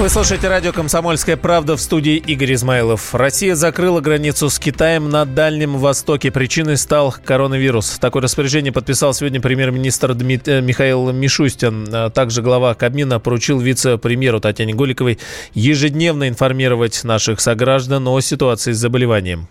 Вы слушаете радио «Комсомольская правда» в студии Игорь Измайлов. Россия закрыла границу с Китаем на Дальнем Востоке. Причиной стал коронавирус. Такое распоряжение подписал сегодня премьер-министр Дмит... Э, Михаил Мишустин. А также глава Кабмина поручил вице-премьеру Татьяне Голиковой ежедневно информировать наших сограждан о ситуации с заболеванием.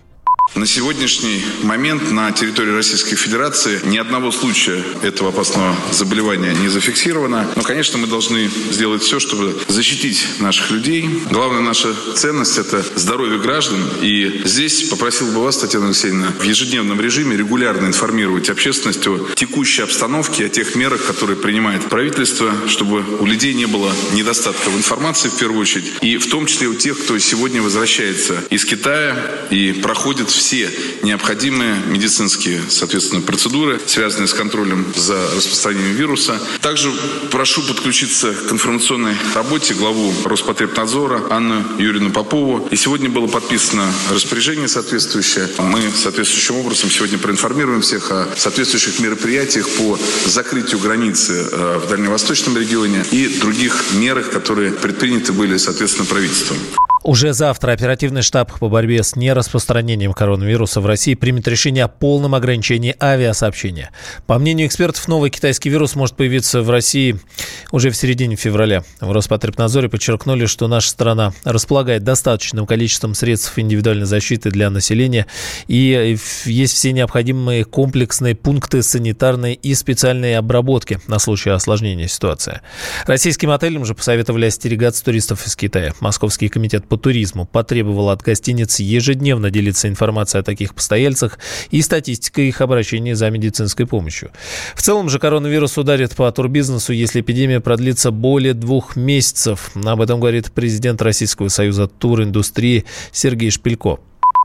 На сегодняшний момент на территории Российской Федерации ни одного случая этого опасного заболевания не зафиксировано. Но, конечно, мы должны сделать все, чтобы защитить наших людей. Главная наша ценность – это здоровье граждан. И здесь попросил бы вас, Татьяна Алексеевна, в ежедневном режиме регулярно информировать общественность о текущей обстановке, о тех мерах, которые принимает правительство, чтобы у людей не было недостатка в информации в первую очередь. И в том числе у тех, кто сегодня возвращается из Китая и проходит все необходимые медицинские, соответственно, процедуры, связанные с контролем за распространением вируса. Также прошу подключиться к информационной работе главу Роспотребнадзора Анну Юрьевну Попову. И сегодня было подписано распоряжение соответствующее. Мы соответствующим образом сегодня проинформируем всех о соответствующих мероприятиях по закрытию границы э, в Дальневосточном регионе и других мерах, которые предприняты были, соответственно, правительством. Уже завтра оперативный штаб по борьбе с нераспространением коронавируса в России примет решение о полном ограничении авиасообщения. По мнению экспертов, новый китайский вирус может появиться в России уже в середине февраля. В Роспотребнадзоре подчеркнули, что наша страна располагает достаточным количеством средств индивидуальной защиты для населения и есть все необходимые комплексные пункты санитарной и специальной обработки на случай осложнения ситуации. Российским отелям же посоветовали остерегаться туристов из Китая. Московский комитет по туризму потребовал от гостиниц ежедневно делиться информацией о таких постояльцах и статистикой их обращения за медицинской помощью. В целом же коронавирус ударит по турбизнесу, если эпидемия продлится более двух месяцев. Об этом говорит президент Российского союза туриндустрии Сергей Шпилько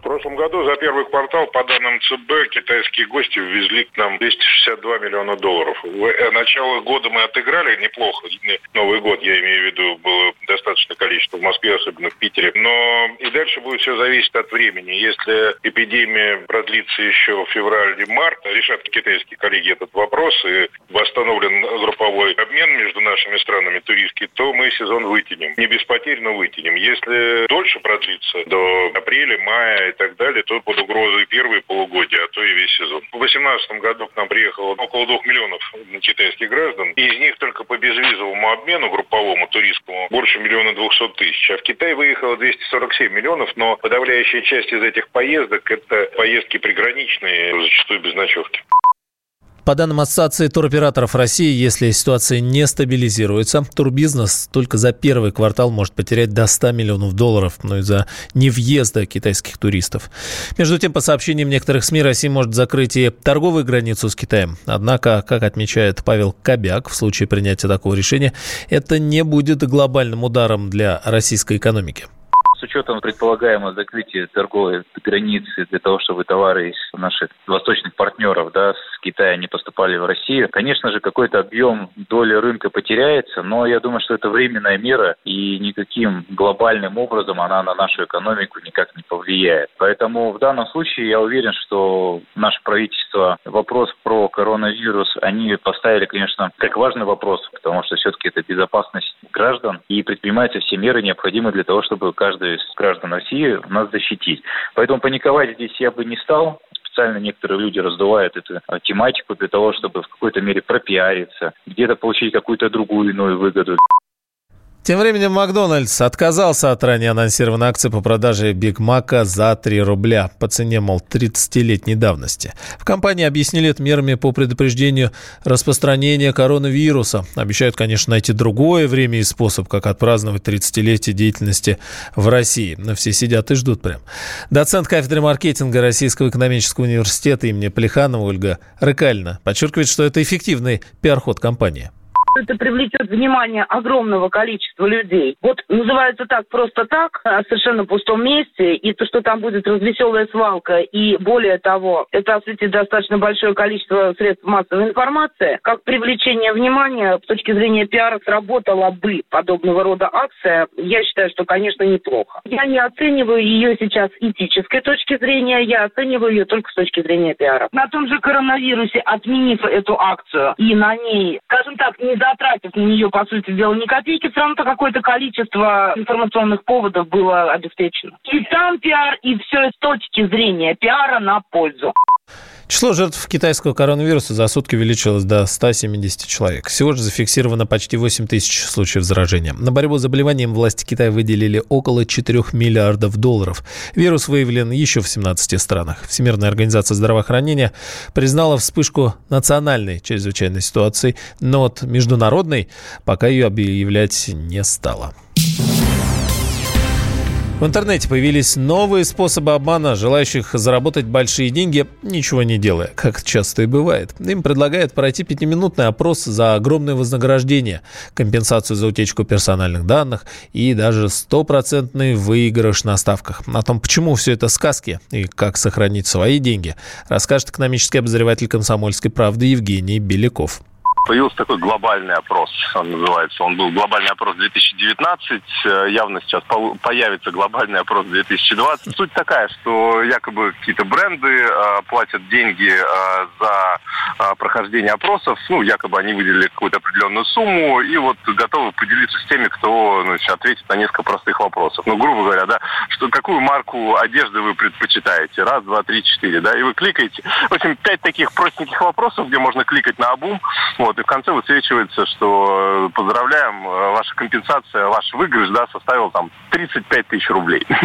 прошлом году за первый квартал, по данным ЦБ, китайские гости ввезли к нам 262 миллиона долларов. В э, начало года мы отыграли неплохо. Новый год, я имею в виду, было достаточное количество в Москве, особенно в Питере. Но и дальше будет все зависеть от времени. Если эпидемия продлится еще в феврале-март, решат китайские коллеги этот вопрос и восстановлен групповой обмен между нашими странами туристский, то мы сезон вытянем. Не без потерь, но вытянем. Если дольше продлится, до апреля, мая и так далее, то под угрозой первые полугодия, а то и весь сезон. В 2018 году к нам приехало около двух миллионов китайских граждан, и из них только по безвизовому обмену групповому туристскому больше миллиона двухсот тысяч. А в Китай выехало 247 миллионов, но подавляющая часть из этих поездок – это поездки приграничные, зачастую без ночевки. По данным Ассоциации туроператоров России, если ситуация не стабилизируется, турбизнес только за первый квартал может потерять до 100 миллионов долларов, но из-за невъезда китайских туристов. Между тем, по сообщениям некоторых СМИ, Россия может закрыть и торговую границу с Китаем. Однако, как отмечает Павел Кобяк, в случае принятия такого решения, это не будет глобальным ударом для российской экономики учетом предполагаемого закрытия торговой границы для того, чтобы товары из наших восточных партнеров да, с Китая не поступали в Россию, конечно же, какой-то объем доли рынка потеряется, но я думаю, что это временная мера, и никаким глобальным образом она на нашу экономику никак не повлияет. Поэтому в данном случае я уверен, что наше правительство вопрос про коронавирус они поставили, конечно, как важный вопрос, потому что все-таки это безопасность граждан, и предпринимаются все меры необходимые для того, чтобы каждый из граждан России нас защитить. Поэтому паниковать здесь я бы не стал специально некоторые люди раздувают эту а, тематику для того, чтобы в какой-то мере пропиариться, где-то получить какую-то другую иную выгоду. Тем временем Макдональдс отказался от ранее анонсированной акции по продаже Биг Мака за 3 рубля по цене, мол, 30-летней давности. В компании объяснили это мерами по предупреждению распространения коронавируса. Обещают, конечно, найти другое время и способ, как отпраздновать 30-летие деятельности в России. Но все сидят и ждут прям. Доцент кафедры маркетинга Российского экономического университета имени Плеханова Ольга Рыкальна подчеркивает, что это эффективный пиар-ход компании это привлечет внимание огромного количества людей. Вот называется так просто так, о совершенно пустом месте, и то, что там будет развеселая свалка, и более того, это осветит достаточно большое количество средств массовой информации, как привлечение внимания с точки зрения пиара сработала бы подобного рода акция, я считаю, что, конечно, неплохо. Я не оцениваю ее сейчас этической точки зрения, я оцениваю ее только с точки зрения пиара. На том же коронавирусе, отменив эту акцию и на ней, скажем так, не затратив на нее, по сути дела, ни копейки, все равно какое-то количество информационных поводов было обеспечено. И там пиар, и все с точки зрения пиара на пользу. Число жертв китайского коронавируса за сутки увеличилось до 170 человек. Всего же зафиксировано почти 8 тысяч случаев заражения. На борьбу с заболеванием власти Китая выделили около 4 миллиардов долларов. Вирус выявлен еще в 17 странах. Всемирная организация здравоохранения признала вспышку национальной чрезвычайной ситуации, но вот международной пока ее объявлять не стала. В интернете появились новые способы обмана желающих заработать большие деньги, ничего не делая, как часто и бывает. Им предлагают пройти пятиминутный опрос за огромное вознаграждение, компенсацию за утечку персональных данных и даже стопроцентный выигрыш на ставках. О том, почему все это сказки и как сохранить свои деньги, расскажет экономический обозреватель комсомольской правды Евгений Беляков появился такой глобальный опрос, он называется. Он был глобальный опрос 2019, э, явно сейчас появится глобальный опрос 2020. Суть такая, что якобы какие-то бренды э, платят деньги э, за прохождение опросов, ну, якобы они выделили какую-то определенную сумму и вот готовы поделиться с теми, кто значит, ответит на несколько простых вопросов. Ну, грубо говоря, да, что какую марку одежды вы предпочитаете? Раз, два, три, четыре, да, и вы кликаете. В общем, пять таких простеньких вопросов, где можно кликать на обум, вот, вот, и в конце высвечивается, что э, поздравляем, э, ваша компенсация, ваш выигрыш, да, составил там 35 тысяч рублей.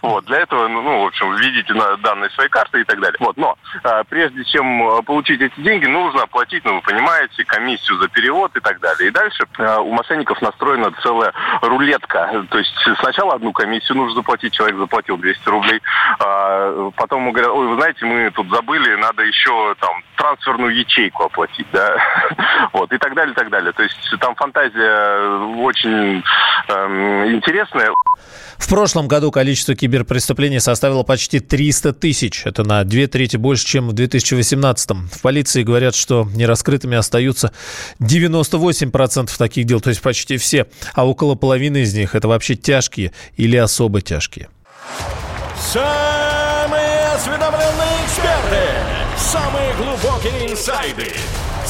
Вот, для этого, ну, ну, в общем, введите данные своей карты и так далее. Вот, но э, прежде чем получить эти деньги, нужно оплатить, ну, вы понимаете, комиссию за перевод и так далее. И дальше у мошенников настроена целая рулетка. То есть сначала одну комиссию нужно заплатить, человек заплатил 200 рублей, а потом ему говорят, ой, вы знаете, мы тут забыли, надо еще там трансферную ячейку оплатить, да, вот, и так далее, и так далее. То есть там фантазия очень эм, интересная. В прошлом году количество киберпреступлений составило почти 300 тысяч. Это на две трети больше, чем в 2018. В полиции говорят, что нераскрытыми остаются 98% таких дел, то есть почти все. А около половины из них это вообще тяжкие или особо тяжкие. Самые осведомленные эксперты, самые глубокие инсайды,